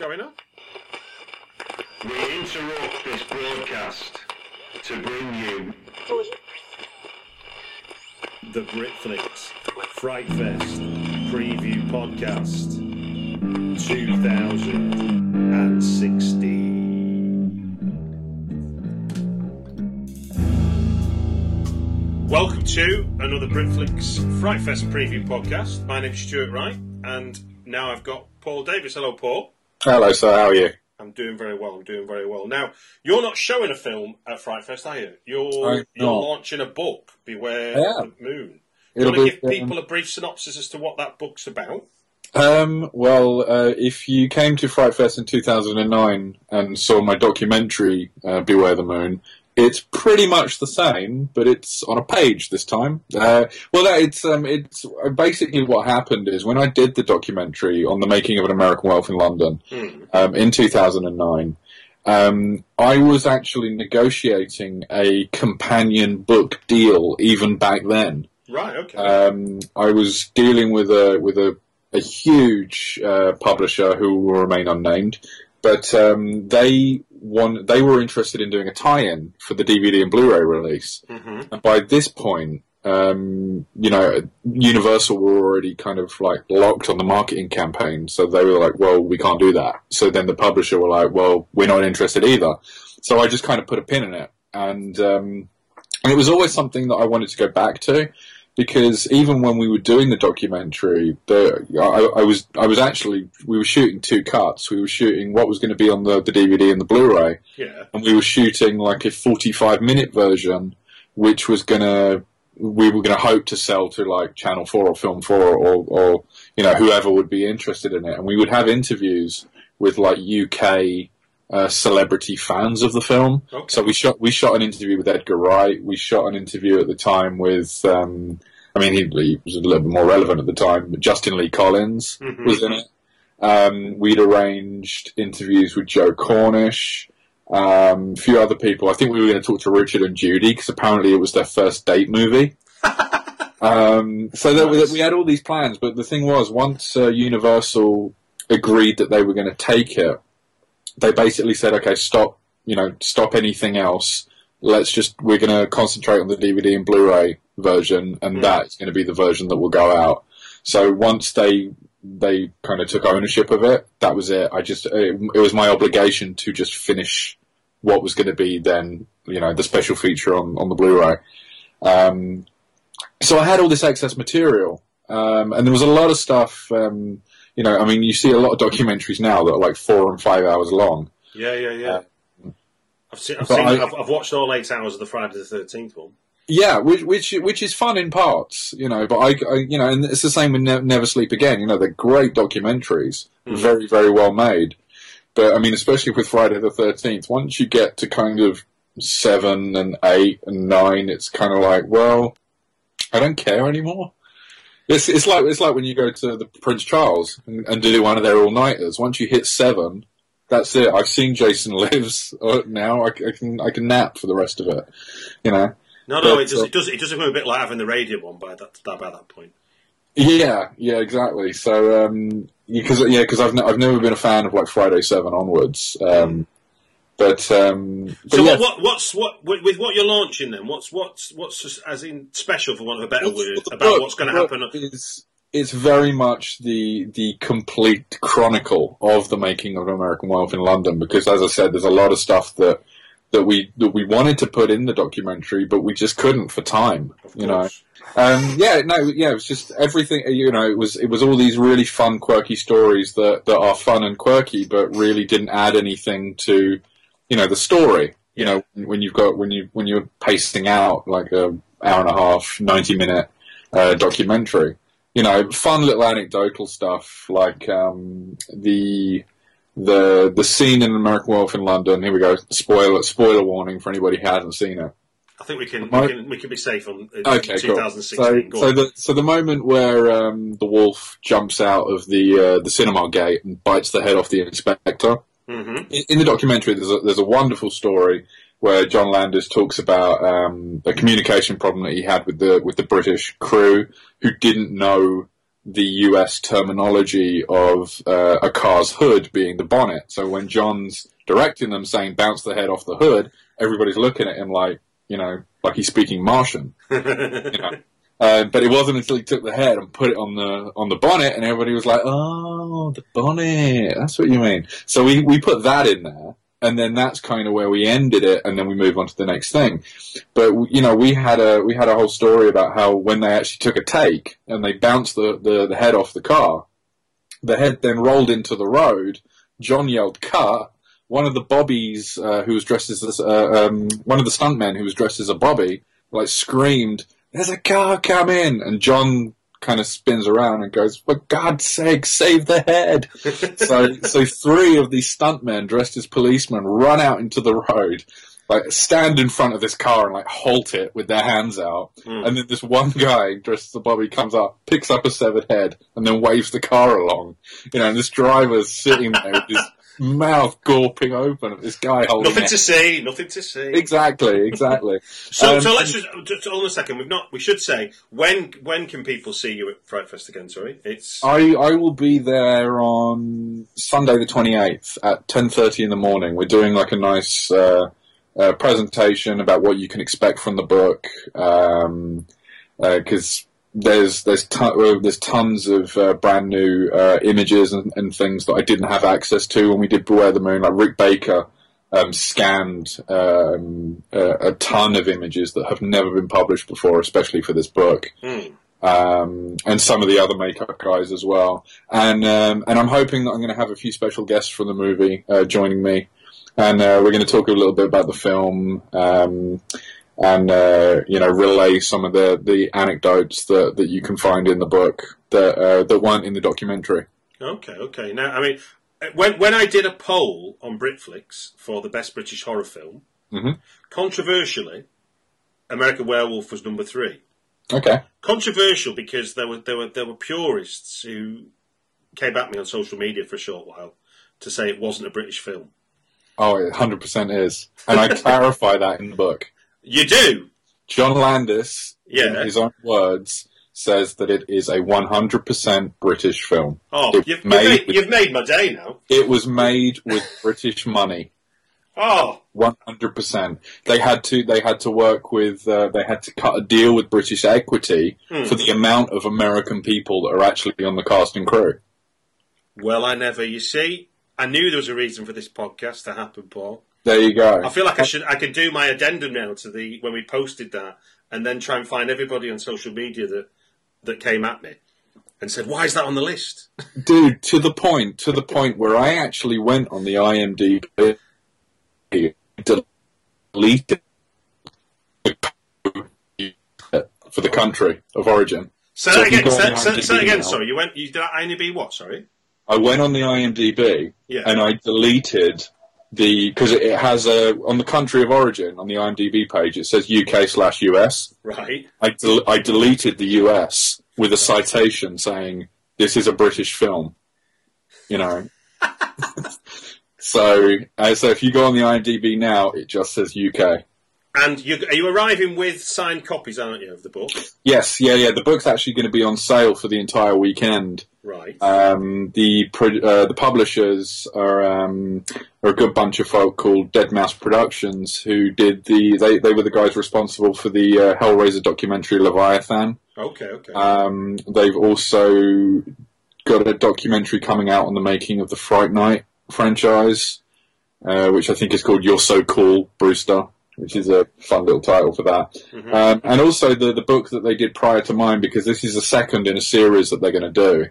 going on? We interrupt this broadcast to bring you The Britflicks Fright Fest Preview Podcast 2016. Welcome to another Britflicks Fright Fest Preview Podcast. My name's Stuart Wright, and now I've got Paul Davis. Hello, Paul. Hello, sir. How are you? I'm doing very well. I'm doing very well. Now, you're not showing a film at Fright Fest, are you? You're I'm you're not. launching a book, Beware the Moon. It'll you want to give people um, a brief synopsis as to what that book's about? Um, well, uh, if you came to Fright Fest in 2009 and saw my documentary, uh, Beware the Moon, it's pretty much the same, but it's on a page this time. Uh, well, that- it's um, it's basically what happened is when I did the documentary on the making of an American Werewolf in London Hmm. um, in 2009. Um, I was actually negotiating a companion book deal even back then. Right. Okay. Um, I was dealing with a with a, a huge uh, publisher who will remain unnamed, but um, they want they were interested in doing a tie-in for the DVD and Blu-ray release. hmm And by this point, um, you know, Universal were already kind of like locked on the marketing campaign, so they were like, "Well, we can't do that." So then the publisher were like, "Well, we're not interested either." So I just kind of put a pin in it, and um, and it was always something that I wanted to go back to because even when we were doing the documentary, the, I, I was I was actually we were shooting two cuts. We were shooting what was going to be on the, the DVD and the Blu-ray, Yeah. and we were shooting like a 45 minute version which was gonna we were gonna hope to sell to like channel 4 or film 4 or, or you know whoever would be interested in it and we would have interviews with like uk uh, celebrity fans of the film Okay. so we shot we shot an interview with edgar wright we shot an interview at the time with um, i mean he, he was a little bit more relevant at the time but justin lee collins Mhm. was in it um, we'd arranged interviews with Joe Cornish, um, a few other people. I think we were going to talk to Richard and Judy because apparently it was their first date movie. um, so there, Nice. we had all these plans, but the thing was, once uh, Universal agreed that they were going to take it, they basically said, "Okay, stop. You know, stop anything else. Let's just we're going to concentrate on the DVD and Blu-ray version, and Mm. that's going to be the version that will go out." So once they they kind of took ownership of it. That was it. I just it, it was my obligation to just finish what was going to be then you know the special feature on on the Blu-ray. Um, so I had all this excess material, um, and there was a lot of stuff. Um, you know, I mean, you see a lot of documentaries now that are like four and five hours long. Yeah. Yeah. Yeah. I've seen. I've, seen I- I've, I've watched all eight hours of the Friday the Thirteenth one. Yeah, which which which is fun in parts, you know. But I, I you know, and it's the same with ne- Never Sleep Again. You know, they're great documentaries, Mhm. very very well made. But I mean, especially with Friday the Thirteenth, once you get to kind of seven and eight and nine, it's kind of like, well, I don't care anymore. It's it's like it's like when you go to the Prince Charles and, and do one of their all nighters. Once you hit seven, that's it. I've seen Jason Lives uh, now. I, I can I can nap for the rest of it. You know. No, no, But, it does. uh, It does. It does become a bit like having the radio one by that by that point. Yeah, yeah, exactly. So, um, because yeah, because I've n- I've never been a fan of like Friday Seven onwards. Um, But, um, but So yeah, what, what, what's what with, with what you're launching then? What's what's what's as in special for want of a better word about book- what's going to happen? Is, it's very much the the complete chronicle of the making of American Werewolf in London because, as I said, there's a lot of stuff that that we that we wanted to put in the documentary, but we just couldn't for time. You know, um, yeah, no, yeah, it was just everything. You know, it was it was all these really fun, quirky stories that that are fun and quirky, but really didn't add anything to you know the story. You know, when you've got when you when you're pasting out like a hour and a half, ninety minute uh, documentary. You know, fun little anecdotal stuff like um, the the the scene in American Wolf in London. Here we go. Spoiler spoiler warning for anybody who hasn't seen it. I think we can we can we can be safe on Okay, cool. So, so the so the moment where um, the wolf jumps out of the uh, the cinema gate and bites the head off the inspector. Mhm. In, in the documentary, there's a, there's a wonderful story where John Landis talks about um, a communication problem that he had with the with the British crew who didn't know the US terminology of uh, a car's hood being the bonnet. So when John's directing them saying bounce the head off the hood, everybody's looking at him like, you know, like he's speaking Martian. You know? Uh, but it wasn't until he took the head and put it on the on the bonnet, and everybody was like, "Oh, the bonnet. That's what you mean." So we we put that in there, and then that's kind of where we ended it, and then we move on to the next thing. But you know, we had a we had a whole story about how when they actually took a take and they bounced the the, the head off the car, the head then rolled into the road. John yelled, "Cut!" One of the bobbies uh, who was dressed as uh, um, one of the stuntmen who was dressed as a bobby, like screamed, "There's a car coming!" And John kind of spins around and goes, "For God's sake, save the head!" so, so three of these stuntmen dressed as policemen run out into the road, like stand in front of this car and like halt it with their hands out. Hmm. And then this one guy dressed as a bobby comes up, picks up a severed head, and then waves the car along. You know, and this driver's sitting there with his mouth gawping open at this guy holding nothing it. to see, nothing to see. Exactly, exactly. So, Um, so let's just, just hold on a second. We've not. We should say when when can people see you at Fright Fest again? Sorry, it's I, I will be there on Sunday the 28th at 10.30 in the morning. We're doing like a nice uh, uh, presentation about what you can expect from the book because there's there's ton, there's tons of uh, brand new uh, images and, and things that I didn't have access to when we did Beware the Moon. Like Rick Baker um, scanned um, a, a ton of images that have never been published before, especially for this book Hmm. um, and some of the other makeup guys as well. And um, and I'm hoping that I'm going to have a few special guests from the movie uh, joining me, and uh, we're going to talk a little bit about the film. And uh, you know, relay some of the, the anecdotes that, that you can find in the book that uh, that weren't in the documentary. okay. Okay. Now, I mean, when when I did a poll on Britflicks for the best British horror film, Mhm. controversially, American Werewolf was number three. Okay. Controversial because there were there were there were purists who came at me on social media for a short while to say it wasn't a British film. Oh, it 100% is, and I clarify that in the book. You do. John Landis, Yeah. in his own words, says that it is a 100% British film. Oh, you've, you've, made with- you've made my day now. It was made with British money. Oh. Oh, One hundred percent. They had to. They had to work with. Uh, they had to cut a deal with British Equity Hmm. for the amount of American people that are actually on the cast and crew. well, I never. You see, I knew there was a reason for this podcast to happen, Paul. There you go. I feel like I should. I could do my addendum now to the when we posted that, and then try and find everybody on social media that that came at me and said, "Why is that on the list?" Dude, to the point. To the point where I actually went on the IMDb, deleted for the country of origin. Say So that again. Say, say, say that again. now- Sorry, you went. You did IMDb what? Sorry. I went on the IMDb Yeah. and I deleted the because it has a on the country of origin on the IMDb page it says UK slash US. Right. I del- I deleted the US with a citation saying this is a British film. You know. so uh, so if you go on the IMDb now, it just says UK. And you, are you arriving with signed copies, aren't you, of the book? Yes, yeah, yeah. The book's actually going to be on sale for the entire weekend Right. Um, the uh, the publishers are um, are a good bunch of folk called Dead Mouse Productions who did the they, they were the guys responsible for the uh, Hellraiser documentary Leviathan. okay. Okay. Um, they've also got a documentary coming out on the making of the Fright Night franchise, uh, which I think is called "You're So Cool, Brewster," which is a fun little title for that. Um, and also the the book that they did prior to mine, because this is the second in a series that they're going to do.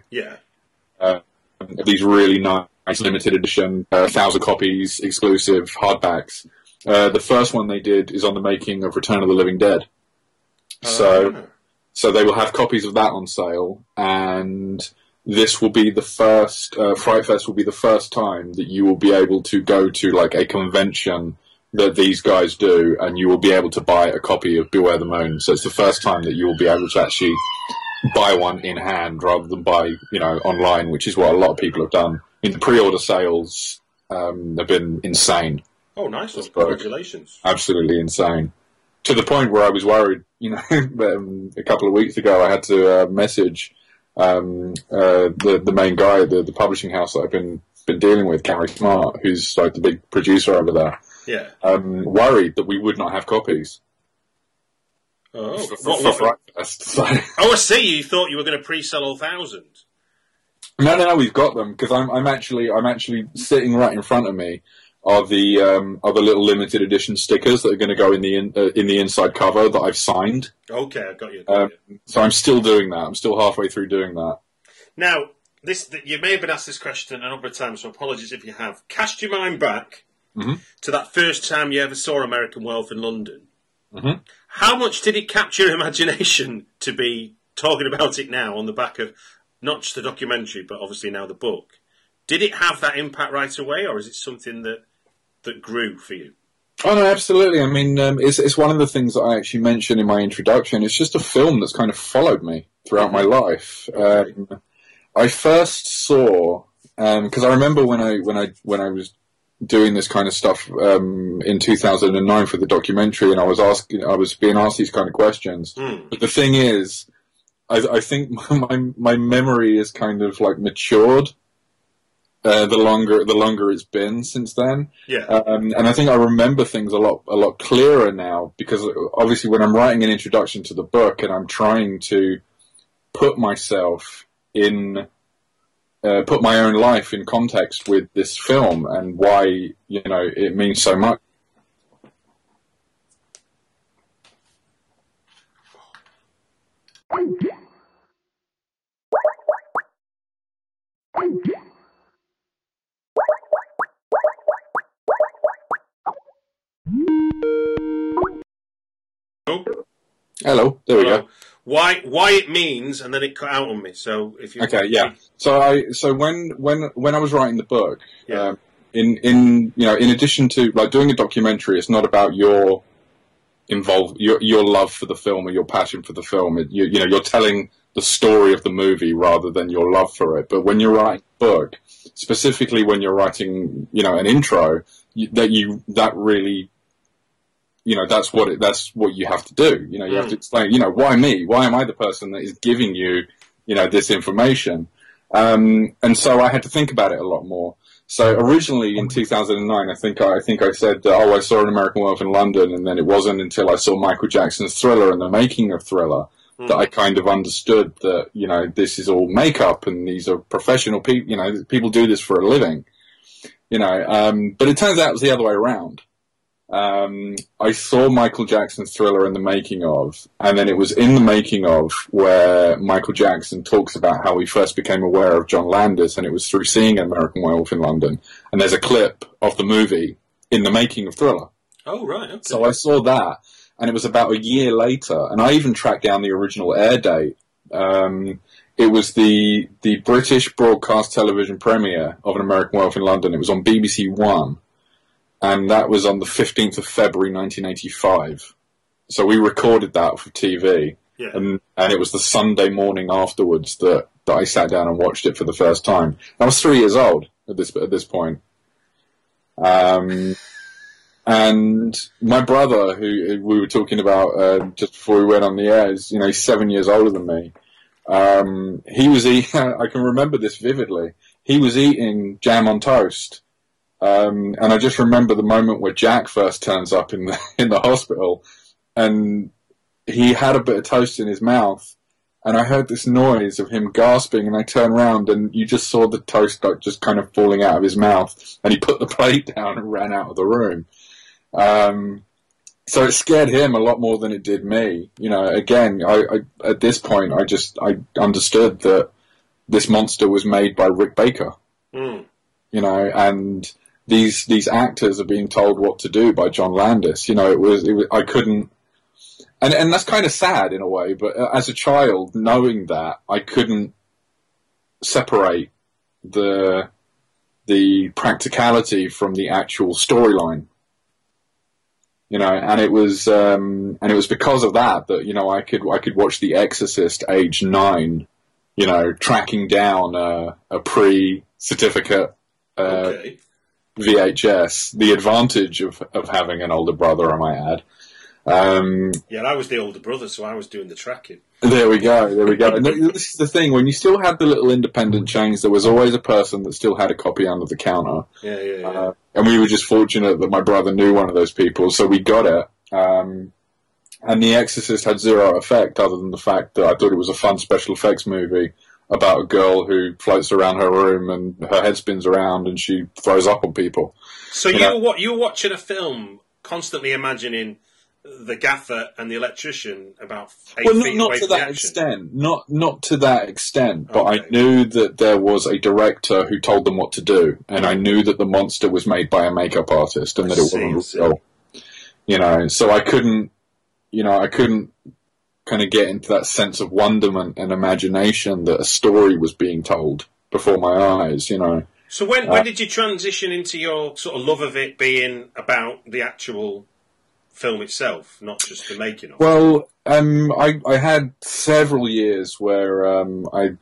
yeah. These really nice limited edition, uh, thousand copies, exclusive hardbacks. Uh, the first one they did is on the making of Return of the Living Dead. So. Ah. So they will have copies of that on sale, and this will be the first. Uh, Fright Fest will be the first time that you will be able to go to like a convention that these guys do, and you will be able to buy a copy of Beware the Moon. So it's the first time that you will be able to actually buy one in hand rather than buy, you know, online, which is what a lot of people have done. I mean, the pre-order sales um, have been insane oh, nice. Congratulations. absolutely insane. To the point where I was worried, you know, um, a couple of weeks ago I had to uh, message um, uh, the the main guy, the the publishing house that I've been been dealing with, Gary Smart, who's like the big producer over there, Yeah. um, worried that we would not have copies Oh. for, for, What- for what- So, oh, I see. You thought you were going to pre-sell all thousand. no, no, no, we've got them because I'm I'm actually I'm actually sitting right in front of me. Are the um, are the little limited edition stickers that are going to go in the in, uh, in the inside cover that I've signed? Okay, I got you. Got Um, you. so I'm still doing that. I'm still halfway through doing that. Now, this you may have been asked this question a number of times, so apologies if you have. Cast your mind back Mhm. to that first time you ever saw American Werewolf in London. Mhm. How much did it capture your imagination to be talking about it now on the back of not just the documentary, but obviously now the book? Did it have that impact right away, or is it something that that grew for you? Oh no, absolutely. I mean, um, it's it's one of the things that I actually mentioned in my introduction. It's just a film that's kind of followed me throughout my life. Um, I first saw because I remember when I when I when I was doing this kind of stuff um, in 2009 for the documentary, and I was asking, I was being asked these kind of questions. Mm. But the thing is, I, I think my my memory is kind of like matured. Uh, the longer the longer it's been since then, Yeah, um, and I think I remember things a lot a lot clearer now because obviously when I'm writing an introduction to the book and I'm trying to put myself in uh, put my own life in context with this film and why you know it means so much. Hello, there we go. Why why it means, and then it cut out on me. So if you Okay, yeah. So I so when when when I was writing the book, Yeah. um, in in you know in addition to like doing a documentary, it's not about your involve your your love for the film or your passion for the film. It, you, you know, you're telling the story of the movie rather than your love for it. But when you're writing a book, specifically when you're writing, you know, an intro, you, that you that really you know that's what it, that's what you have to do. You know, you have to explain. You know, why me? Why am I the person that is giving you, you know, this information? Um, and so I had to think about it a lot more. So originally in 2009, I think I, I think I said, uh, "Oh, I saw an American Werewolf in London," and then it wasn't until I saw Michael Jackson's Thriller and the making of Thriller that I kind of understood that you know this is all makeup and these are professional people. You know, people do this for a living. You know, um, but it turns out it was the other way around. Um, I saw Michael Jackson's Thriller in the making of, and then it was in the making of where Michael Jackson talks about how he first became aware of John Landis, and it was through seeing American Werewolf in London. And there's a clip of the movie in the making of Thriller. Oh right. Okay. So I saw that, and it was about a year later, and I even tracked down the original air date. Um, it was the the British broadcast television premiere of an American Werewolf in London. It was on BBC One, and that was on the fifteenth of February, nineteen eighty five. So we recorded that for TV, yeah. and and it was the Sunday morning afterwards that, that I sat down and watched it for the first time. I was three years old at this at this point. Um, and my brother, who, who we were talking about uh, just before we went on the air, is you know he's seven years older than me. Um, he was eating. I can remember this vividly. He was eating jam on toast, um, and I just remember the moment where Jack first turns up in the in the hospital, and he had a bit of toast in his mouth, and I heard this noise of him gasping, and I turned around, and you just saw the toast like just kind of falling out of his mouth, and he put the plate down and ran out of the room. Um, so it scared him a lot more than it did me. You know, again, I, I, at this point, I just I understood that this monster was made by Rick Baker. Mm. You know, and these these actors are being told what to do by John Landis. You know, it was, it was I couldn't, and and that's kind of sad in a way. But uh, as a child, knowing that, I couldn't separate the the practicality from the actual storyline you know, and it was um, and it was because of that that you know I could I could watch The Exorcist age nine, you know, tracking down a, a pre certificate uh, Okay. VHS. The advantage of of having an older brother, I might add. Um, Yeah, I was the older brother, so I was doing the tracking. there we go. There we go. And this is the thing: when you still had the little independent chains, there was always a person that still had a copy under the counter. Yeah, yeah, yeah. Uh, and we were just fortunate that my brother knew one of those people, so we got it. Um, and The Exorcist had zero effect, other than the fact that I thought it was a fun special effects movie about a girl who floats around her room and her head spins around and she throws up on people. so you yeah. were, you were watching a film, constantly imagining the gaffer and the electrician about well, not, not to that extent. Not not to that extent. But I knew that there was a director who told them what to do, and I knew that the monster was made by a makeup artist, and I that it see, wasn't real. You know, so I couldn't, you know, I couldn't kind of get into that sense of wonderment and imagination that a story was being told before my eyes. You know. So when Uh, when did you transition into your sort of love of it being about the actual film itself, not just the making of it? Well, um, I, I had several years where um, I,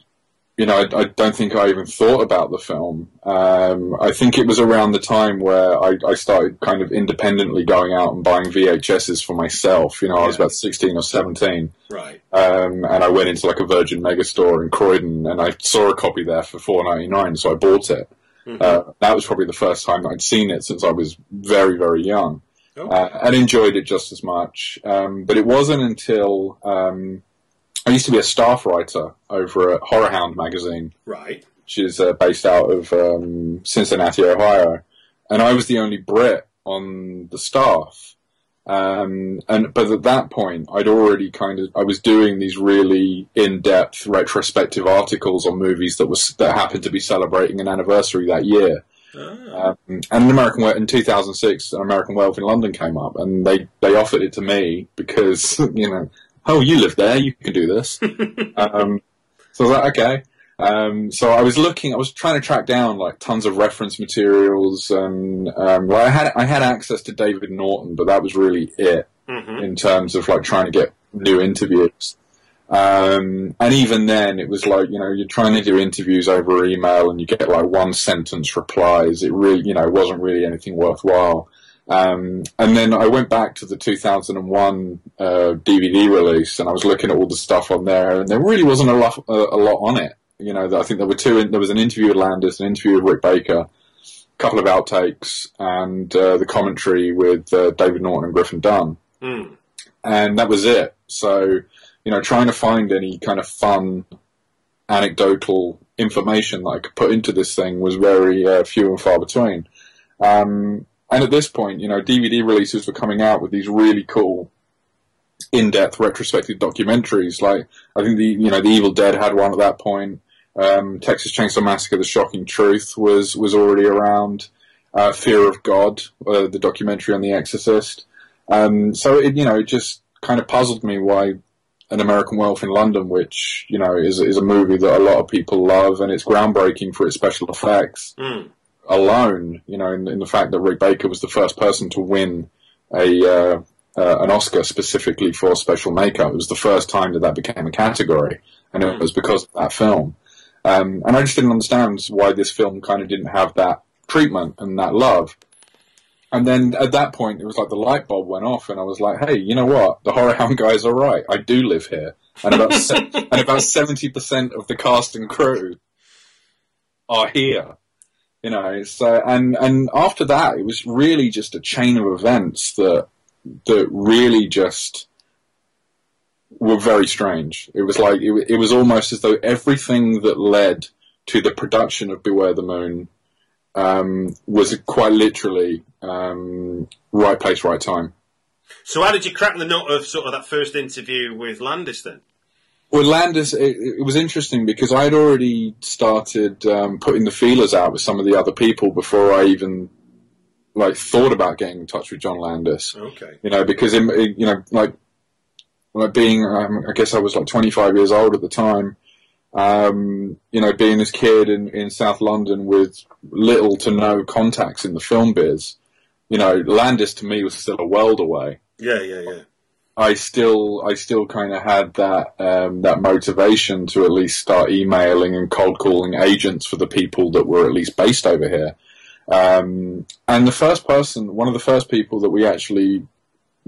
you know, I, I don't think I even thought about the film. Um, I think it was around the time where I, I started kind of independently going out and buying VHSs for myself. You know, I was about 16 or 17. Right. Um, and I went into like a Virgin Megastore in Croydon and I saw a copy there for four ninety nine, so I bought it. Mhm. Uh, that was probably the first time I'd seen it since I was very, very young Okay. uh, and enjoyed it just as much. Um, but it wasn't until um, I used to be a staff writer over at Horror Hound magazine, right. which is uh, based out of um, Cincinnati, Ohio, and I was the only Brit on the staff. Um, and but at that point, I'd already kind of I was doing these really in-depth retrospective articles on movies that was that happened to be celebrating an anniversary that year. Ah, Um, and an American in 2006, an American Werewolf in London came up, and they they offered it to me because you know, oh, you live there, you can do this. um, so I was like, okay. Um, so I was looking, I was trying to track down like tons of reference materials, and um, well, I had I had access to David Naughton, but that was really it mhm. in terms of like trying to get new interviews. Um, and even then, it was like you know you're trying to do interviews over email, and you get like one sentence replies. It really you know wasn't really anything worthwhile. Um, and then I went back to the 2001 uh, DVD release, and I was looking at all the stuff on there, and there really wasn't a lot a, a lot on it. You know, I think there were two. There was an interview with Landis, an interview with Rick Baker, a couple of outtakes, and uh, the commentary with uh, David Naughton and Griffin Dunne Mm. and that was it. So, you know, trying to find any kind of fun, anecdotal information that I could put into this thing was very uh, few and far between. Um, and at this point, you know, DVD releases were coming out with these really cool, in-depth retrospective documentaries. Like, I think the you know the Evil Dead had one at that point. Um, Texas Chainsaw Massacre: The Shocking Truth was was already around. Uh, Fear of God, uh, the documentary on The Exorcist. Um, so it, you know, it just kind of puzzled me why an American Werewolf in London, which you know is is a movie that a lot of people love and it's groundbreaking for its special effects Mm. Alone. You know, in, in the fact that Rick Baker was the first person to win a uh, uh, an Oscar specifically for special makeup. It was the first time that that became a category, and it was because of that film. Um, and I just didn't understand why this film kind of didn't have that treatment and that love. And then at that point, it was like the light bulb went off, and I was like, "Hey, you know what? The horror hound guys are right. I do live here. and about se- and about seventy percent of the cast and crew are here. You know, so and and after that, it was really just a chain of events that that really just were very strange. It was like it, it was almost as though everything that led to the production of Beware the Moon um, was quite literally um, right place, right time. So, how did you crack the nut of sort of that first interview with Landis then? Well, Landis, it, it was interesting because I'd already started um, putting the feelers out with some of the other people before I even like thought about getting in touch with John Landis. Okay. You know, because in, you know, like like being, um, I guess I was like 25 years old at the time. Um, you know, being this kid in, in South London with little to no contacts in the film biz, you know, Landis to me was still a world away. Yeah, yeah, yeah. I still, I still kind of had that um, that motivation to at least start emailing and cold calling agents for the people that were at least based over here. Um, and the first person, one of the first people that we actually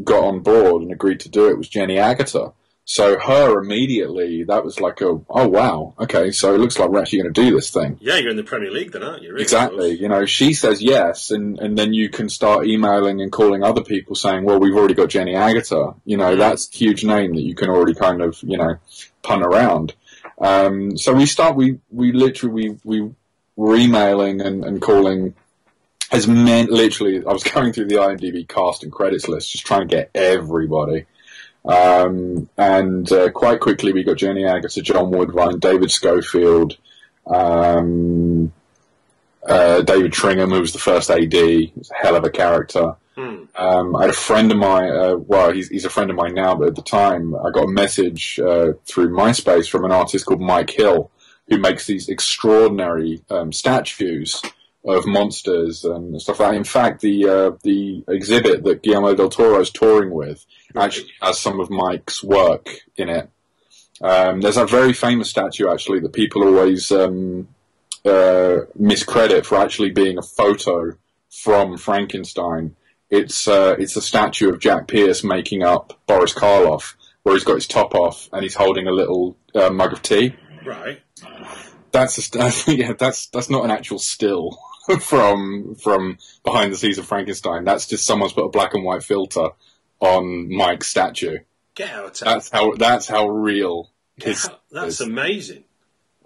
got on board and agreed to do it was Jenny Agutter. So her immediately, that was like a, oh wow, okay, so it looks like we're actually going to do this thing. Yeah, you're in the Premier League then, aren't you? Really Exactly. You know, she says yes, and, and then you can start emailing and calling other people saying, well, we've already got Jenny Agutter. You know, that's a huge name that you can already kind of, you know, pun around. Um, so we start, we, we literally, we, we were emailing and, and calling as meant literally, I was going through the IMDb cast and credits list, just trying to get everybody. Um, and uh, quite quickly, we got Jenny Agutter, John Woodvine, David Schofield, um, uh, David Tringham, who was the first AD, was a hell of a character. Hmm. Um, I had a friend of mine, uh, well, he's, he's a friend of mine now, but at the time, I got a message uh, through MySpace from an artist called Mike Hill, who makes these extraordinary um, statues of monsters and stuff like that. In fact, the uh, the exhibit that Guillermo del Toro is touring with actually has some of Mike's work in it. Um, there's a very famous statue actually that people always um, uh, miscredit for actually being a photo from Frankenstein. It's uh, it's a statue of Jack Pierce making up Boris Karloff, where he's got his top off and he's holding a little uh, mug of tea. Right. That's a yeah, that's that's not an actual still from from behind the scenes of Frankenstein. That's just someone's put a black and white filter on Mike's statue. Get out of. That's how that's how real his. That's is. amazing.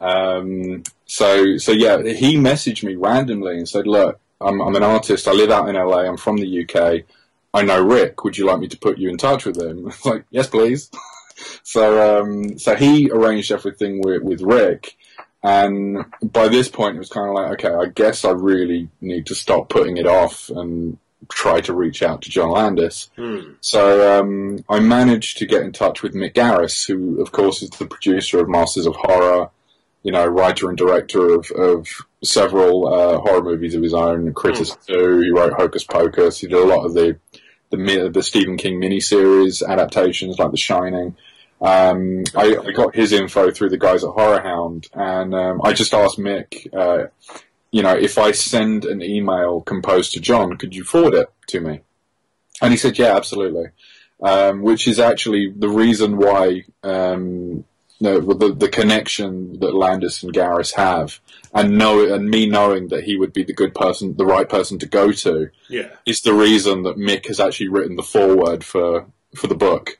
Um, so so yeah, he messaged me randomly and said, "Look, I'm I'm an artist. I live out in LA. I'm from the UK. I know Rick. Would you like me to put you in touch with him?" I was like, "Yes, please." so um, so he arranged everything with with Rick. And by this point, it was kind of like, okay, I guess I really need to stop putting it off and try to reach out to John Landis. Hmm. So um, I managed to get in touch with Mick Garris, who, of course, is the producer of Masters of Horror, you know, writer and director of, of several uh, horror movies of his own, Critters 2, he wrote Hocus Pocus, he did a lot of the the, the Stephen King miniseries adaptations like The Shining. Um, I, I got his info through the guys at Horror Hound, and um, I just asked Mick, uh, you know, if I send an email composed to John, could you forward it to me? And he said, yeah, absolutely. Um, which is actually the reason why um, the, the the connection that Landis and Garris have, and know and me knowing that he would be the good person, the right person to go to, Yeah. is the reason that Mick has actually written the foreword for for the book.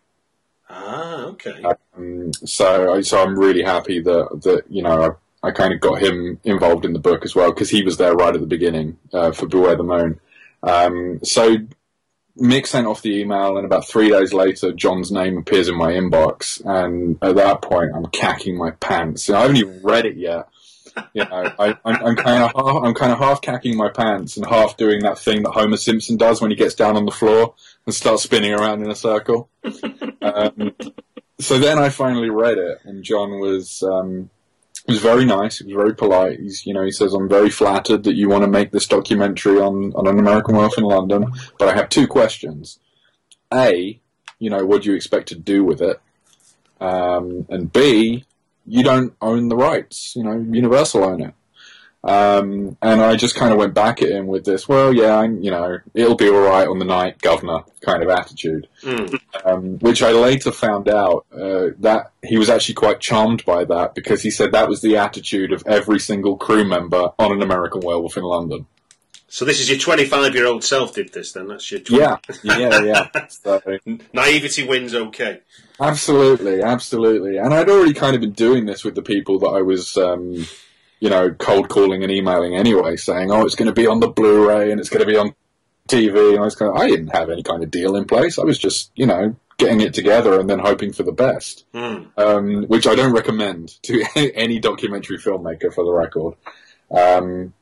Ah, okay. Um, so, I- so I'm really happy that that you know I, I kind of got him involved in the book as well because he was there right at the beginning uh, for Beware the Moon. Um, so Mick sent off the email, and about three days later, John's name appears in my inbox, and at that point, I'm cacking my pants. I haven't even read it yet. You know, I, I'm, I'm kind of half, I'm kind of half cacking my pants and half doing that thing that Homer Simpson does when he gets down on the floor and starts spinning around in a circle. um, so then I finally read it, and John was um, was very nice. He was very polite. He's, you know, he says, "I'm very flattered that you want to make this documentary on on an American Werewolf in London, but I have two questions. A, you know, what do you expect to do with it? Um, and B, you don't own the rights. You know, Universal own it." Um, and I just kind of went back at him with this, well, yeah, I'm, you know, it'll be all right on the night, governor kind of attitude. Mm. Um, which I later found out uh, that he was actually quite charmed by that because he said that was the attitude of every single crew member on an American Werewolf in London. So this is your 25 year old self did this then? That's your 20- Yeah, yeah, yeah. So, naivety wins. Okay. Absolutely, absolutely. And I'd already kind of been doing this with the people that I was, um, you know, cold calling and emailing anyway, saying, "Oh, it's going to be on the Blu-ray and it's going to be on TV." And I was kind of, I didn't have any kind of deal in place. I was just, you know, getting it together and then hoping for the best, Mm. um, which I don't recommend to any documentary filmmaker, for the record. Um,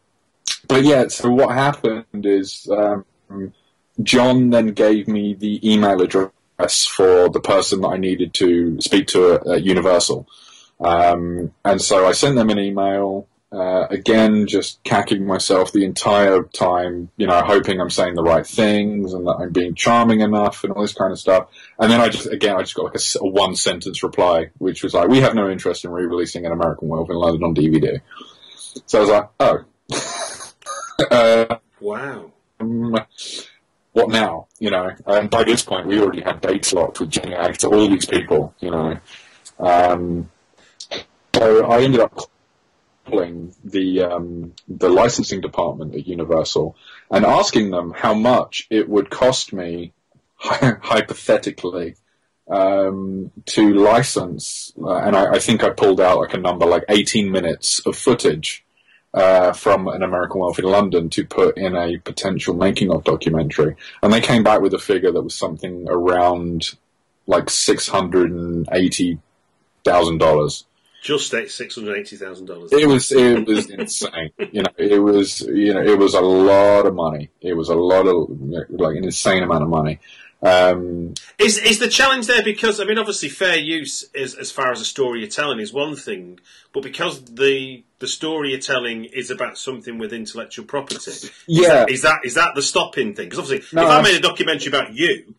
but yeah, so what happened is um, John then gave me the email address for the person that I needed to speak to at, at Universal. Um, and so I sent them an email, uh, again, just cacking myself the entire time, you know, hoping I'm saying the right things and that I'm being charming enough and all this kind of stuff. And then I just, again, I just got like a one sentence reply, which was like, we have no interest in re-releasing an American Werewolf in London on DVD. So I was like, oh. uh, Wow. um, what now? You know, and by this point, we already had dates locked with Jenny Agutter, all these people. You know, um, so I ended up calling the um, the licensing department at Universal and asking them how much it would cost me, hypothetically. Um, to license, uh, and I, I think I pulled out like a number like 18 minutes of footage uh, from an American Werewolf in London to put in a potential making of documentary, and they came back with a figure that was something around like six hundred and eighty thousand dollars. Just six hundred eighty thousand dollars. It was it was insane. You know, it was you know it was a lot of money. It was a lot of like an insane amount of money. Um, Is is the challenge there because I mean obviously fair use is as far as a story you're telling is one thing, but because the the story you're telling is about something with intellectual property, is Yeah. that, is that is that the stopping thing? Because obviously, No, if I- made a documentary about you,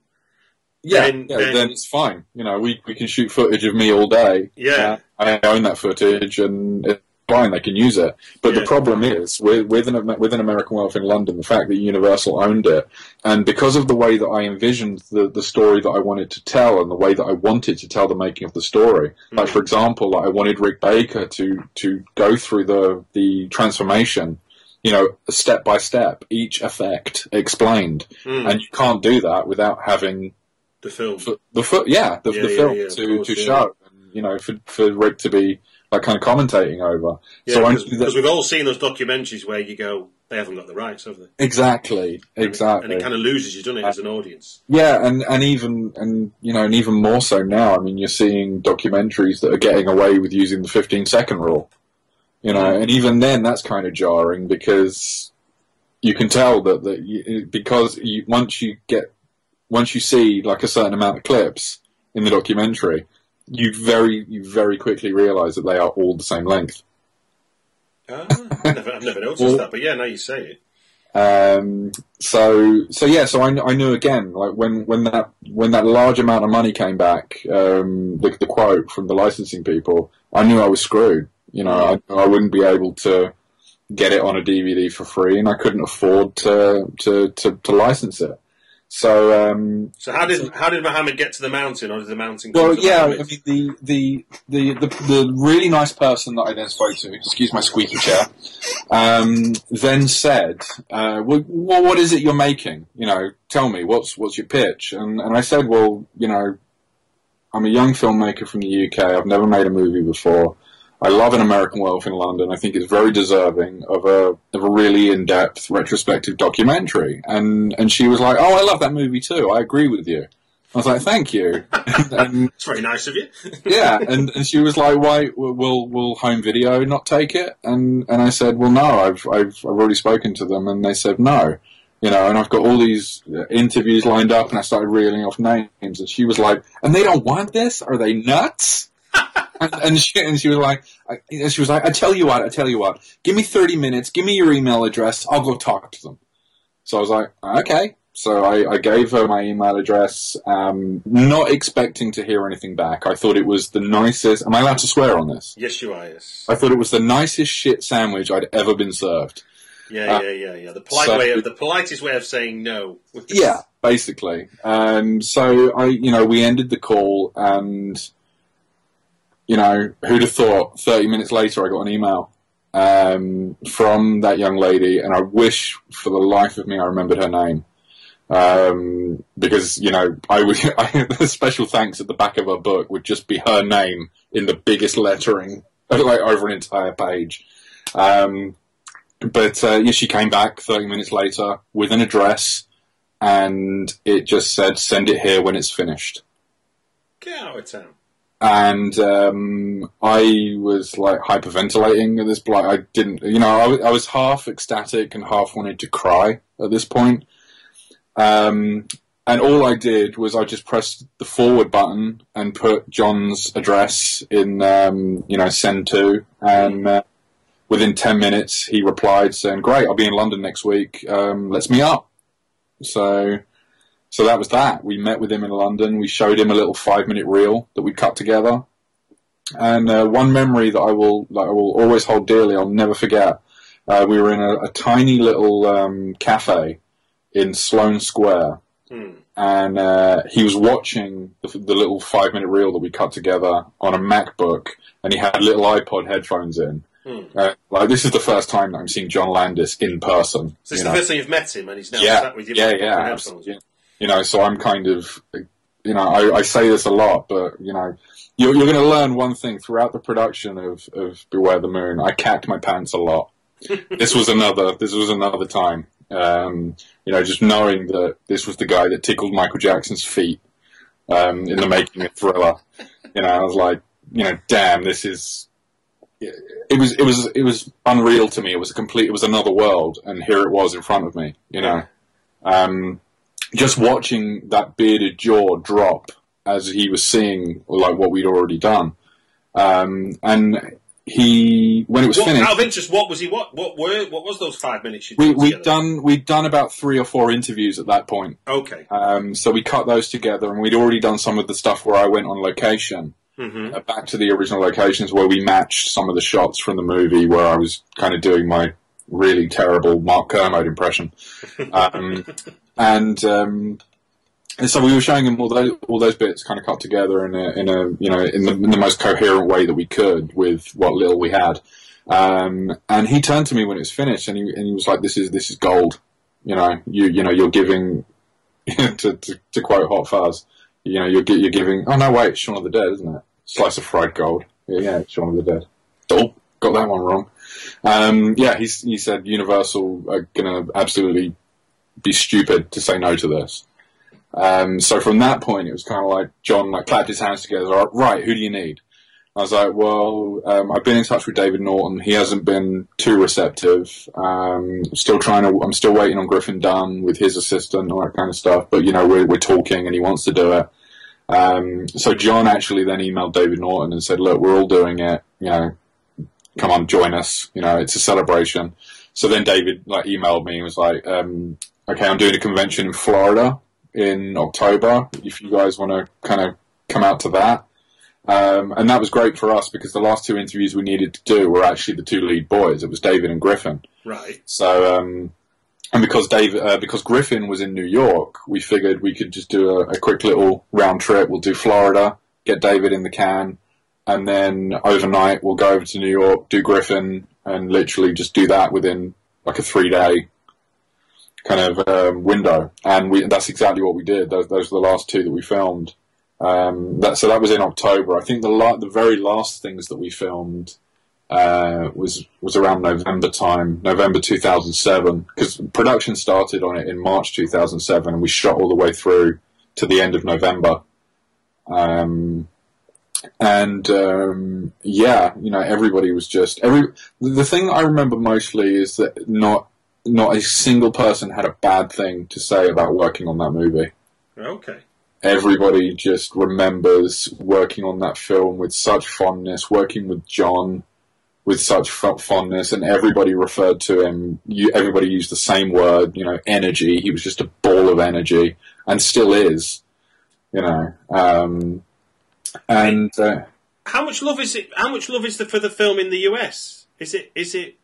yeah, Then- yeah, then- then, it's fine. You know, we we can shoot footage of me all day. Yeah. Uh, I own that footage, and it's fine. They can use it. But Yeah. the problem is with with an with an American Werewolf in London, the fact that Universal owned it, and because of the way that I envisioned the the story that I wanted to tell, and the way that I wanted to tell the making of the story. Like for example, like I wanted Rick Baker to to go through the the transformation. You know, step by step, each effect explained, Mm. and you can't do that without having the film, f- the foot, yeah, the, Yeah, the yeah, film yeah, to, course, to show, and, you know, for for Rick to be like kind of commentating over. yeah, so because we've all seen those documentaries where you go, they haven't got the rights, have they? exactly, exactly, and it kind of loses you, doesn't it, as an audience? yeah, and and even and you know, and even more so now. I mean, you're seeing documentaries that are getting away with using the 15 second rule. You know, Mm. and even then, that's kind of jarring because you can tell that that you, because you, once you get once you see like a certain amount of clips in the documentary, you very you very quickly realise that they are all the same length. Ah, I've, never, I've never noticed Well- that, but yeah, now you say it. Um, so so yeah, so I, I knew again like when, when that when that large amount of money came back, um, the, the quote from the licensing people, I knew I was screwed. You know, I, I wouldn't be able to get it on a DVD for free, and I couldn't afford to to, to, to license it. So um, So how did how did Mohammed get to the mountain, or did the mountain? Come well, to yeah, I Mohammed? mean the, the the the the really nice person that I then spoke to, excuse my squeaky chair, um, then said, uh, well, "What is it you're making? You know, tell me what's what's your pitch?" And and I said, "Well, you know, I'm a young filmmaker from the UK. I've never made a movie before. I love an American Werewolf in London. I think it's very deserving of a of a really in depth retrospective documentary." And and she was like, "Oh, I love that movie too. I agree with you." I was like, "Thank you." and, it's very nice of you. yeah, and, and she was like, "Why will will home video not take it?" And and I said, "Well, no, I've I've I've already spoken to them, and they said no." You know, and I've got all these uh, interviews lined up, and I started reeling off names, and she was like, "And they don't want this? Are they nuts?" and, and she and she was like, I, she was like, "I tell you what, I tell you what, give me thirty minutes, give me your email address, I'll go talk to them." So I was like, "Okay." So I, I gave her my email address, um, not expecting to hear anything back. I thought it was the nicest. Am I allowed to swear on this? Yes, you are. Yes. I thought it was the nicest shit sandwich I'd ever been served. Yeah, Uh, yeah, yeah, yeah. The polite so- way of the politest way of saying no. Yeah, basically. Um, so I, you know, we ended the call, and you know, who'd have thought? Thirty minutes later, I got an email um, from that young lady, and I wish for the life of me I remembered her name. Um, because you know, I would I, the special thanks at the back of her book would just be her name in the biggest lettering, like over an entire page. Um, but uh, yeah, she came back 30 minutes later with an address, and it just said, "Send it here when it's finished." Get out of town. And um, I was like hyperventilating at this point. I didn't, you know, I, was- half ecstatic and half wanted to cry at this point. Um, and all I did was I just pressed the forward button and put John's address in, um, you know, send to, and uh, within 10 minutes he replied saying, Great, I'll be in London next week. Um, let's meet up. So, so that was that. We met with him in London. We showed him a little five minute reel that we cut together. And uh, one memory that I will, that I will always hold dearly, I'll never forget. Uh, we were in a, a tiny little um, cafe in Sloane Square, Hmm. and uh, he was watching the, the little five minute reel that we cut together on a MacBook, and he had little iPod headphones in. Hmm. Uh, like this is the first time that I'm seeing John Landis in person. So you it's know. the first time you've met him, and he's now yeah, sat with you. yeah, yeah, absolutely. You know, so I'm kind of, you know, I, I say this a lot, but you know, you're, you're going to learn one thing throughout the production of, of Beware the Moon. I cacked my pants a lot. this was another. This was another time. Um, you know, just knowing that this was the guy that tickled Michael Jackson's feet um, in the making of Thriller. You know, I was like, you know, damn, this is. It was it was it was unreal to me. It was a complete. It was another world, and here it was in front of me. You know, um, just watching that bearded jaw drop as he was seeing like what we'd already done, um, and he when it was What, finished. out of interest, what was he? What? What were? What was those five minutes you we, did we'd done we'd done about three or four interviews at that point. Okay. Um, so we cut those together, and we'd already done some of the stuff where I went on location, hmm uh, back to the original locations where we matched some of the shots from the movie, where I was kind of doing my really terrible Mark Kermode impression, um, and um, and so we were showing him all those all those bits kind of cut together in a in a you know in the, in the most coherent way that we could with what little we had. Um, and he turned to me when it was finished, and he and he was like, "This is this is gold." You know, you you know, you're giving to, to to quote Hot Fuzz. You know, you're you're giving. Oh no, wait, it's Shaun of the Dead, isn't it? Slice of fried gold. Yeah, yeah, Shaun of the Dead. Oh, got that one wrong. Um, yeah, he's, he said Universal are to absolutely be stupid to say no to this. Um, so from that point, it was kind of like John like clapped his hands together. Right, who do you need? I was like, well, um, I've been in touch with David Naughton. He hasn't been too receptive. Um, still trying to. I'm still waiting on Griffin Dunne with his assistant, all that kind of stuff. But you know, we're we're talking, and he wants to do it. Um, so John actually then emailed David Naughton and said, look, we're all doing it. You know, come on, join us. You know, it's a celebration. So then David like emailed me and was like, um, okay, I'm doing a convention in Florida in October. If you guys want to kind of come out to that. Um, and that was great for us because the last two interviews we needed to do were actually the two lead boys. It was David and Griffin. Right. So, um, and because David, uh, because Griffin was in New York, we figured we could just do a, a quick little round trip. We'll do Florida, get David in the can, and then overnight we'll go over to New York, do Griffin, and literally just do that within like a three day kind of um, window. And we, that's exactly what we did. Those, those were the last two that we filmed. Um, that, so that was in October. I think the la- the very last things that we filmed uh, was was around November time, November 2007, because production started on it in March 2007, and we shot all the way through to the end of November. Um, and um, yeah, you know, everybody was just every. The thing I remember mostly is that not not a single person had a bad thing to say about working on that movie Okay. everybody just remembers working on that film with such fondness, working with John. with such fondness, and everybody referred to him. You, everybody used the same word, you know, energy. He was just a ball of energy, and still is, you know. Um, and uh, How much love is it? How much love is there for the film in the US? Is it is it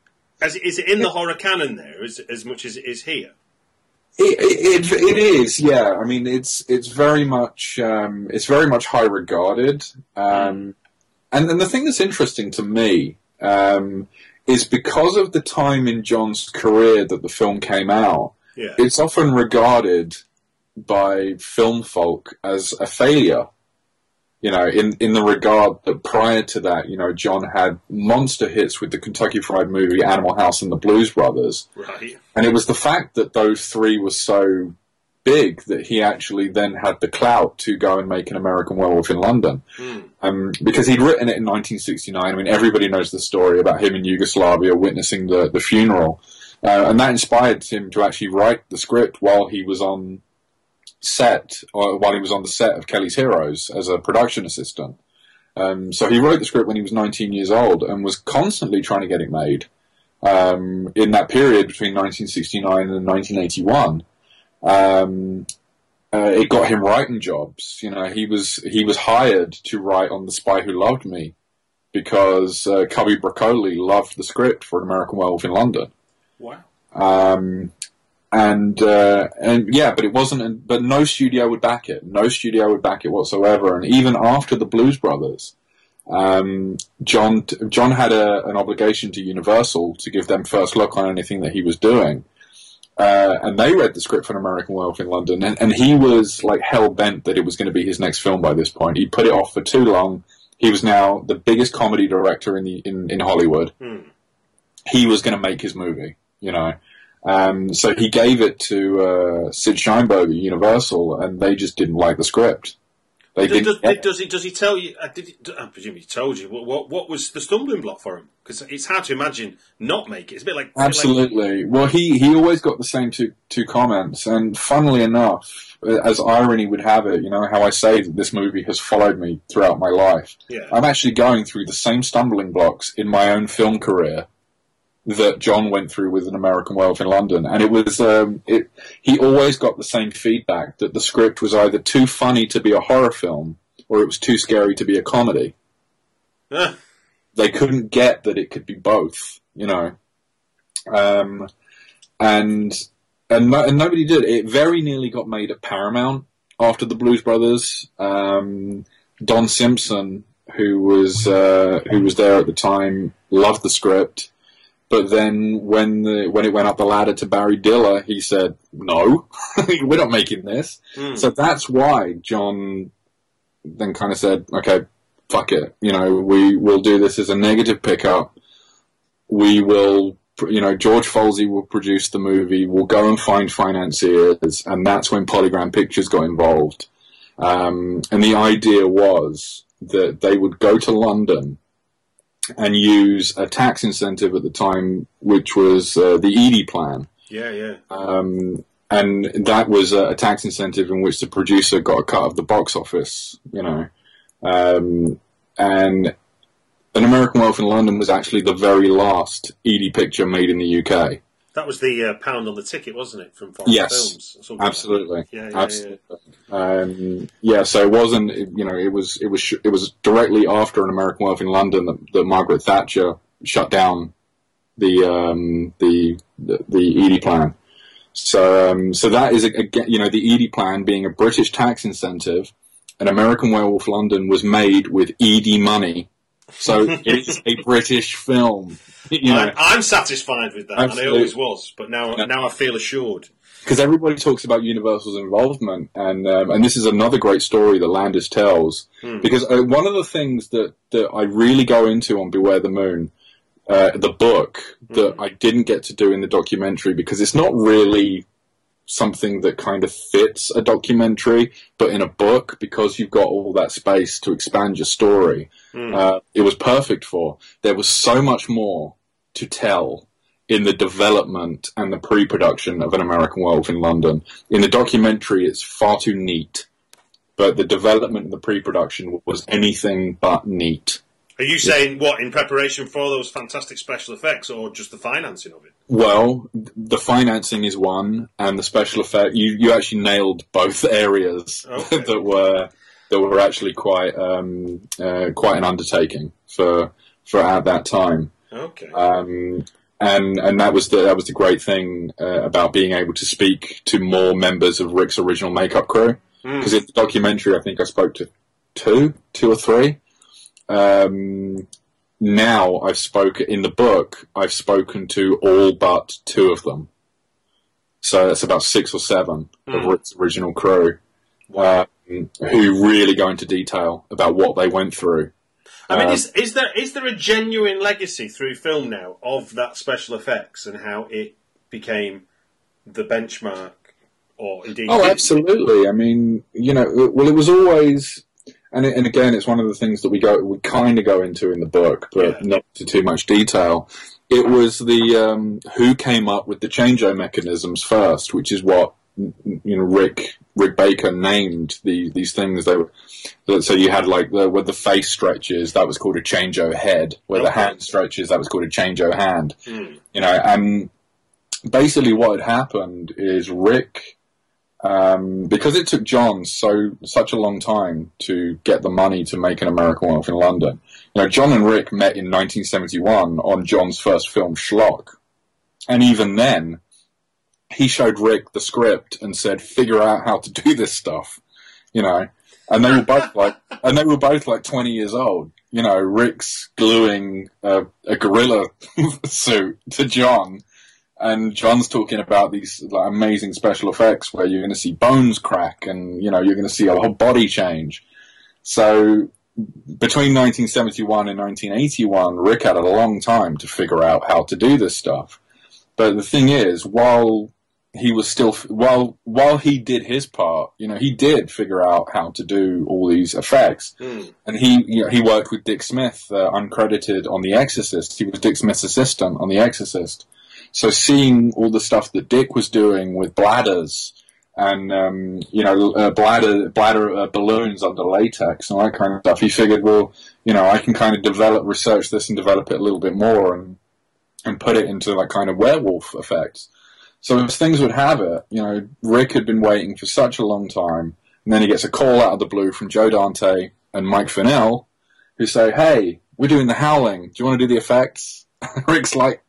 as is it in the horror canon there as as much as it is here? It, it, it is, yeah. I mean, it's it's very much um, it's very much high regarded, um, and the thing that's interesting to me um, is because of the time in John's career that the film came out. Yeah. It's often regarded by film folk as a failure. You know, in, in the regard that prior to that, you know, John had monster hits with the Kentucky Fried Movie, Animal House, and the Blues Brothers. Right. And it was the fact that those three were so big that he actually then had the clout to go and make an American Werewolf in London. Um, because he'd written it in 1969. I mean, everybody knows the story about him in Yugoslavia witnessing the, the funeral. Uh, and that inspired him to actually write the script while he was on set, or while he was on the set of Kelly's Heroes as a production assistant. Um, so he wrote the script when he was 19 years old and was constantly trying to get it made um, in that period between 1969 and 1981. Um, uh, it got him writing jobs. You know, he was he was hired to write on The Spy Who Loved Me because uh, Cubby Broccoli loved the script for An American Werewolf in London. Wow. Um, and uh, and yeah, but it wasn't. But no studio would back it. No studio would back it whatsoever. And even after the Blues Brothers, um, John John had a, an obligation to Universal to give them first look on anything that he was doing. Uh, and they read the script for an American Werewolf in London, and, and he was like hell bent that it was going to be his next film by this point. He put it off for too long. He was now the biggest comedy director in the in, in Hollywood. He was going to make his movie, you know. Um, so he gave it to uh, Sid Sheinberg at Universal, and they just didn't like the script. They Does, didn't. does, does he does he tell you? Uh, did he, I presume he told you what what, what was the stumbling block for him? Because it's hard to imagine not make it. It's a bit like a bit like- Absolutely. Well, he, he always got the same two two comments, and funnily enough, as irony would have it, you know how I say that this movie has followed me throughout my life. Yeah. I'm actually going through the same stumbling blocks in my own film career that John went through with an American Werewolf in London, and it was um, it. He always got the same feedback that the script was either too funny to be a horror film or it was too scary to be a comedy. They couldn't get that it could be both, you know. Um, and and, no, and nobody did. It very nearly got made at Paramount after the Blues Brothers. Um, Don Simpson, who was uh, who was there at the time, loved the script. But then when the when it went up the ladder to Barry Diller, he said, "No, we're not making this." So that's why John then kind of said, "Okay, fuck it. You know, we will do this as a negative pickup. We will, you know, George Folsey will produce the movie. We'll go and find financiers, and that's when Polygram Pictures got involved. Um, and the idea was that they would go to London and use a tax incentive at the time, which was uh, the Eady plan. yeah, yeah. Um, and that was a, a tax incentive in which the producer got a cut of the box office, you know. Um, and An American Werewolf in London was actually the very last Eady picture made in the UK. That was the uh, pound on the ticket, wasn't it, from foreign Yes, films? something like? Absolutely, Yeah, yeah, absolutely. Um, yeah, so it wasn't, you know, it was, it was, sh- it was directly after An American Werewolf in London that, that Margaret Thatcher shut down the um, the the, the Eady plan. So, um, so that is again, you know, the Eady plan being a British tax incentive. An American Werewolf London was made with Eady money, so it's a British film. You know, I'm, I'm satisfied with that, and I always was. But now, Yeah. now I feel assured. because everybody talks about Universal's involvement, and um, and this is another great story that Landis tells. Because uh, one of the things that that I really go into on Beware the Moon, uh, the book that I didn't get to do in the documentary because it's not really something that kind of fits a documentary, but in a book because you've got all that space to expand your story, uh, it was perfect for. There was so much more to tell in the development and the pre-production of an American Werewolf in London. In the documentary, it's far too neat, but the development and the pre-production was anything but neat. Are you saying what in preparation for those fantastic special effects, or just the financing of it? Well, the financing is one, and the special effect. You you actually nailed both areas Okay. that were that were actually quite um, uh, quite an undertaking for for at that time. Okay. Um, and and that was the that was the great thing uh, about being able to speak to more members of Rick's original makeup crew. Because in the documentary, I think I spoke to two, two or three. Um, now I've spoken in the book. I've spoken to all but two of them. So that's about six or seven of Rick's original crew, um, who really go into detail about what they went through. I mean, Um, is, is there is there a genuine legacy through film now of that special effects and how it became the benchmark, or indeed? Oh, absolutely. I mean, you know, well, it was always, and and again, it's one of the things that we go we kind of go into in the book, but Yeah. not to too much detail. It was the um, who came up with the changeover mechanisms first, which is what you know Rick Rick Baker named the, these things. They were so you had like the where the face stretches that was called a changeover head, where the hand stretches that was called a changeover hand. Hmm. You know, and basically what had happened is Rick um, because it took John so such a long time to get the money to make an American Werewolf in London. You know, John and Rick met in 1971 on John's first film, Schlock, and even then, he showed Rick the script and said, "Figure out how to do this stuff." You know, and they were both like, and they were both like 20 years old. You know, Rick's gluing a, a gorilla suit to John, and John's talking about these like, amazing special effects where you're going to see bones crack and you know you're going to see a whole body change. So between 1971 and 1981, Rick had a long time to figure out how to do this stuff. But the thing is, while he was still while while he did his part, you know, he did figure out how to do all these effects, Hmm. and he you know, he worked with Dick Smith, uh, uncredited on The Exorcist. He was Dick Smith's assistant on The Exorcist. So seeing all the stuff that Dick was doing with bladders and um, you know uh, bladder bladder uh, balloons under latex and all that kind of stuff, he figured, well, you know, I can kind of develop research this and develop it a little bit more and and put it into like kind of werewolf effects. So as things would have it, you know, Rick had been waiting for such a long time, and then he gets a call out of the blue from Joe Dante and Mike Finnell, who say, "Hey, we're doing the Howling. Do you want to do the effects?" Rick's like,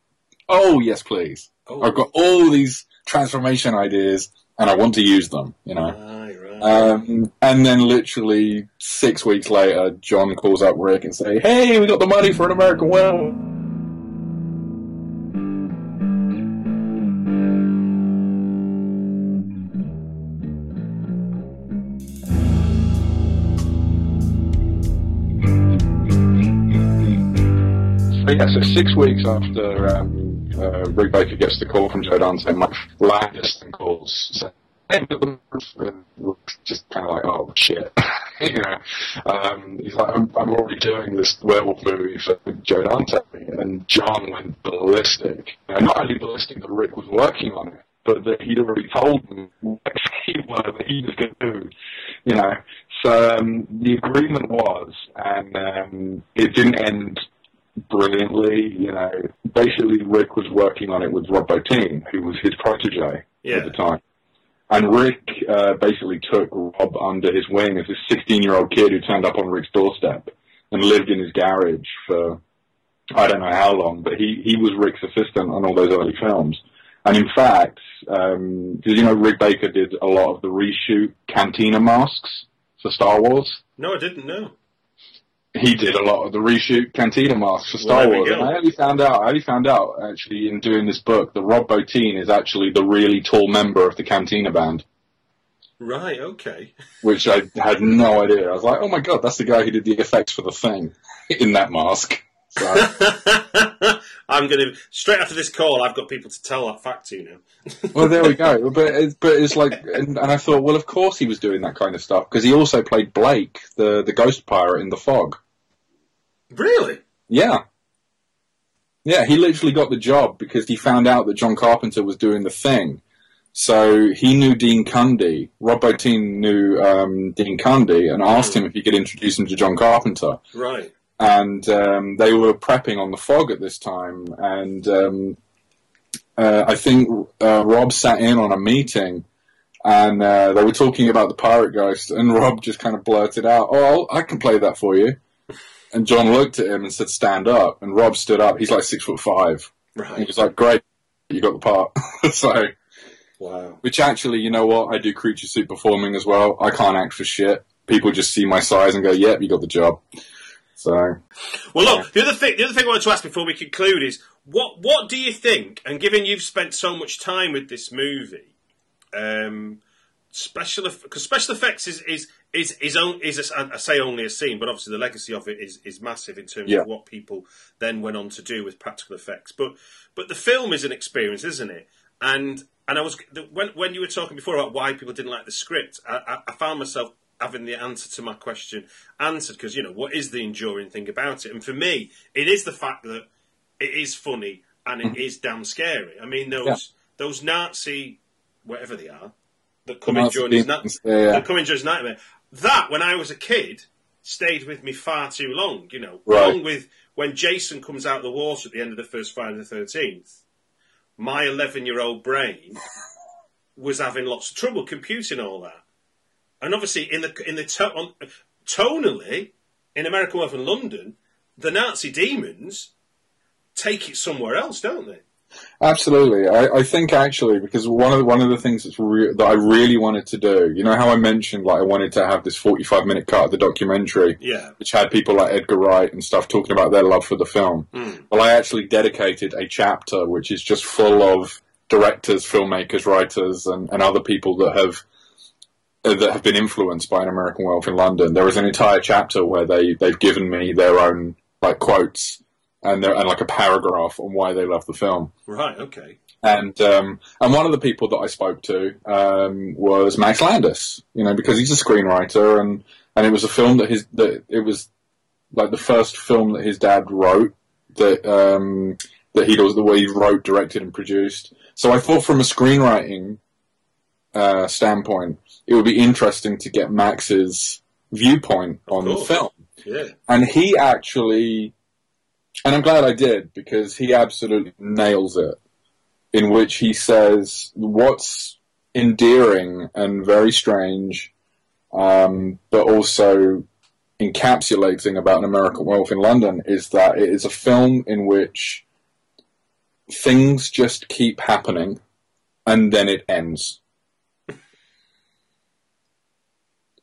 "Oh yes, please. Oh. I've got all these transformation ideas, and I want to use them." You know. Right, right. Um, and then literally six weeks later, John calls up Rick and say, "Hey, we got the money for an American well." So yeah, so six weeks after um, uh, Rick Baker gets the call from Joe Dante, Mike Landis calls. So, just kind of like, oh shit, you know. Um, he's like, I'm, I'm already doing this werewolf movie for Joe Dante, and John went ballistic. Uh, not only ballistic that Rick was working on it, but that he'd already told them what he was going to do, you know. So um, the agreement was, and um, it didn't end brilliantly. You know, basically Rick was working on it with Rob Bottin, who was his protege Yeah. at the time. And Rick uh, basically took Rob under his wing as a 16-year-old kid who turned up on Rick's doorstep and lived in his garage for I don't know how long, but he, he was Rick's assistant on all those early films. And in fact, um, did you know Rick Baker did a lot of the reshoot Cantina masks for Star Wars? no, I didn't know. He did a lot of the reshoot Cantina masks for Star Well, Wars. And I only found out, I only found out actually in doing this book that Rob Bottin is actually the really tall member of the Cantina band, Right, okay. which I had no idea. I was like, oh my god, that's the guy who did the effects for the thing in that mask. So, I'm going to straight after this call. I've got people to tell that fact to now. well, there we go. But it's, but it's like, and, and I thought, well, of course he was doing that kind of stuff because he also played Blake, the the ghost pirate in The Fog. Really? Yeah. Yeah, he literally got the job because he found out that John Carpenter was doing the thing. So he knew Dean Cundey. Rob Bottin knew um, Dean Cundey and asked him if he could introduce him to John Carpenter. Right. And um, they were prepping on the fog at this time, and um, uh, I think uh, Rob sat in on a meeting. And uh, they were talking about the Pirate Ghost, and Rob just kind of blurted out, "Oh, I'll, can play that for you." And John looked at him and said, "Stand up." And Rob stood up. He's like six foot five. And he was like, "Great, you got the part." so, Wow. which actually, you know what? I do creature suit performing as well. I can't act for shit. People just see my size and go, "Yep, you got the job." So, Well, look. The other thing, the other thing I wanted to ask before we conclude is what what do you think? And given you've spent so much time with this movie, um, special because special effects is is is is, on, is a, I say only a scene, but obviously the legacy of it is is massive in terms Yeah. of what people then went on to do with practical effects. But but the film is an experience, isn't it? And and I was when when you were talking before about why people didn't like the script, I, I, I found myself having the answer to my question answered because you know what is the enduring thing about it, and for me, it is the fact that it is funny and it is damn scary. I mean those Yeah. those Nazi whatever they are that come in during his yeah, that come in during his nightmare. That when I was a kid stayed with me far too long. You know, Right. along with when Jason comes out of the water at the end of the first Friday the Thirteenth. My eleven-year-old brain was having lots of trouble computing all that, and obviously in the in the to- on, tonally in American Wolf in London, the Nazi demons take it somewhere else, don't they? Absolutely, I, I think actually because one of the, one of the things that's re- that I really wanted to do, you know how I mentioned like I wanted to have this forty five minute cut of the documentary, Yeah. which had people like Edgar Wright and stuff talking about their love for the film. Mm. Well, I actually dedicated a chapter which is just full of directors, filmmakers, writers, and, and other people that have that have been influenced by an American Werewolf in London. There is an entire chapter where they they've given me their own like quotes and their, and like a paragraph on why they love the film. Right. Okay. And um, and one of the people that I spoke to um, was Max Landis, you know, because he's a screenwriter, and, and it was a film that his that it was like the first film that his dad wrote that um, that he was the way he wrote, directed, and produced. So I thought, from a screenwriting uh, standpoint, it would be interesting to get Max's viewpoint on the film. Yeah. and he actually and i'm glad i did because he absolutely nails it in which he says what's endearing and very strange um, but also encapsulating about an american werewolf in london is that it is a film in which things just keep happening and then it ends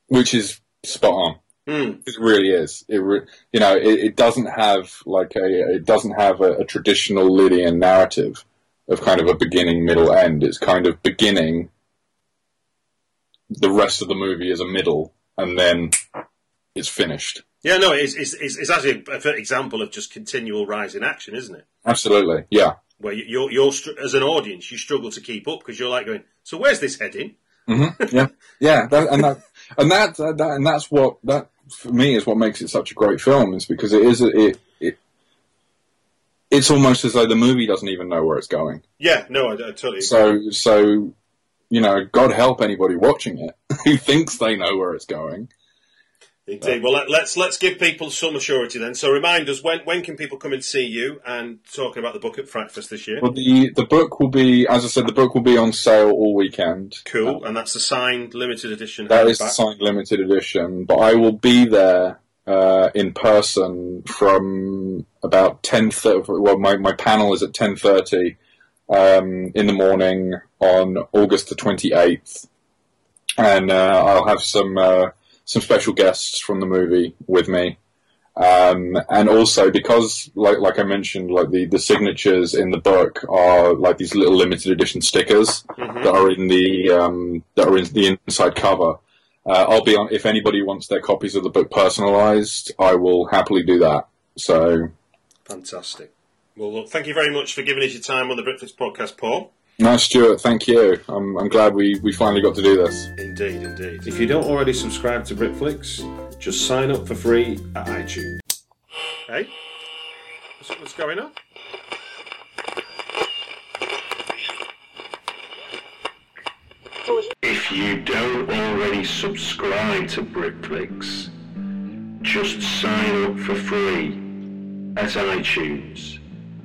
which is spot on Mm. it really is. It re- you know, it, it doesn't have like a it doesn't have a, a traditional Lydian narrative of kind of a beginning, middle, end. It's kind of beginning. The rest of the movie is a middle, and then it's finished. Yeah. No. It's it's, it's, it's actually a, a example of just continual rise in action, isn't it? Absolutely, yeah, Where you- you're you're str- as an audience, you struggle to keep up because you're like going, so where's this heading? yeah, yeah. That, and that and that, that and that's what that for me is what makes it such a great film is because it is it it. It's almost as though the movie doesn't even know where it's going. Yeah. No. I, I totally. Agree. So, so you know, God help anybody watching it who thinks they know where it's going. Indeed. Well, let, let's let's give people some assurity then. So, remind us when when can people come and see you and talking about the book at Frightfest this year? Well, the the book will be, as I said, the book will be on sale all weekend. Cool, and that's the signed limited edition. That is the signed limited edition, but I will be there uh, in person from about ten thirty. Well, my, my panel is at ten thirty um, in the morning on August the twenty eighth, and uh, I'll have some uh, some special guests from the movie with me. Um, and also because, like, like I mentioned, like the, the signatures in the book are like these little limited edition stickers Mm-hmm. that are in the um, that are in the inside cover. Uh, I'll be on. If anybody wants their copies of the book personalised, I will happily do that. So, Fantastic. Well, look, thank you very much for giving us your time on the Britflicks podcast, Paul. No, Stuart, thank you. I'm, I'm glad we, we finally got to do this. Indeed, indeed. If you don't already subscribe to Britflicks, just sign up for free at iTunes. Hey, what's, what's going on? If you don't already subscribe to Britflicks, Just sign up for free at iTunes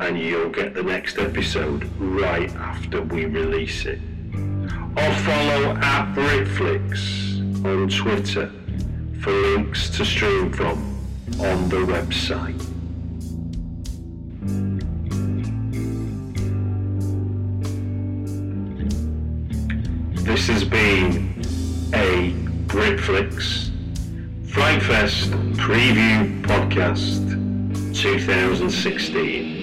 and you'll get the next episode right after we release it. Or follow at Britflicks on Twitter for links to stream from on the website. This has been a Britflicks Frightfest Preview Podcast 2016.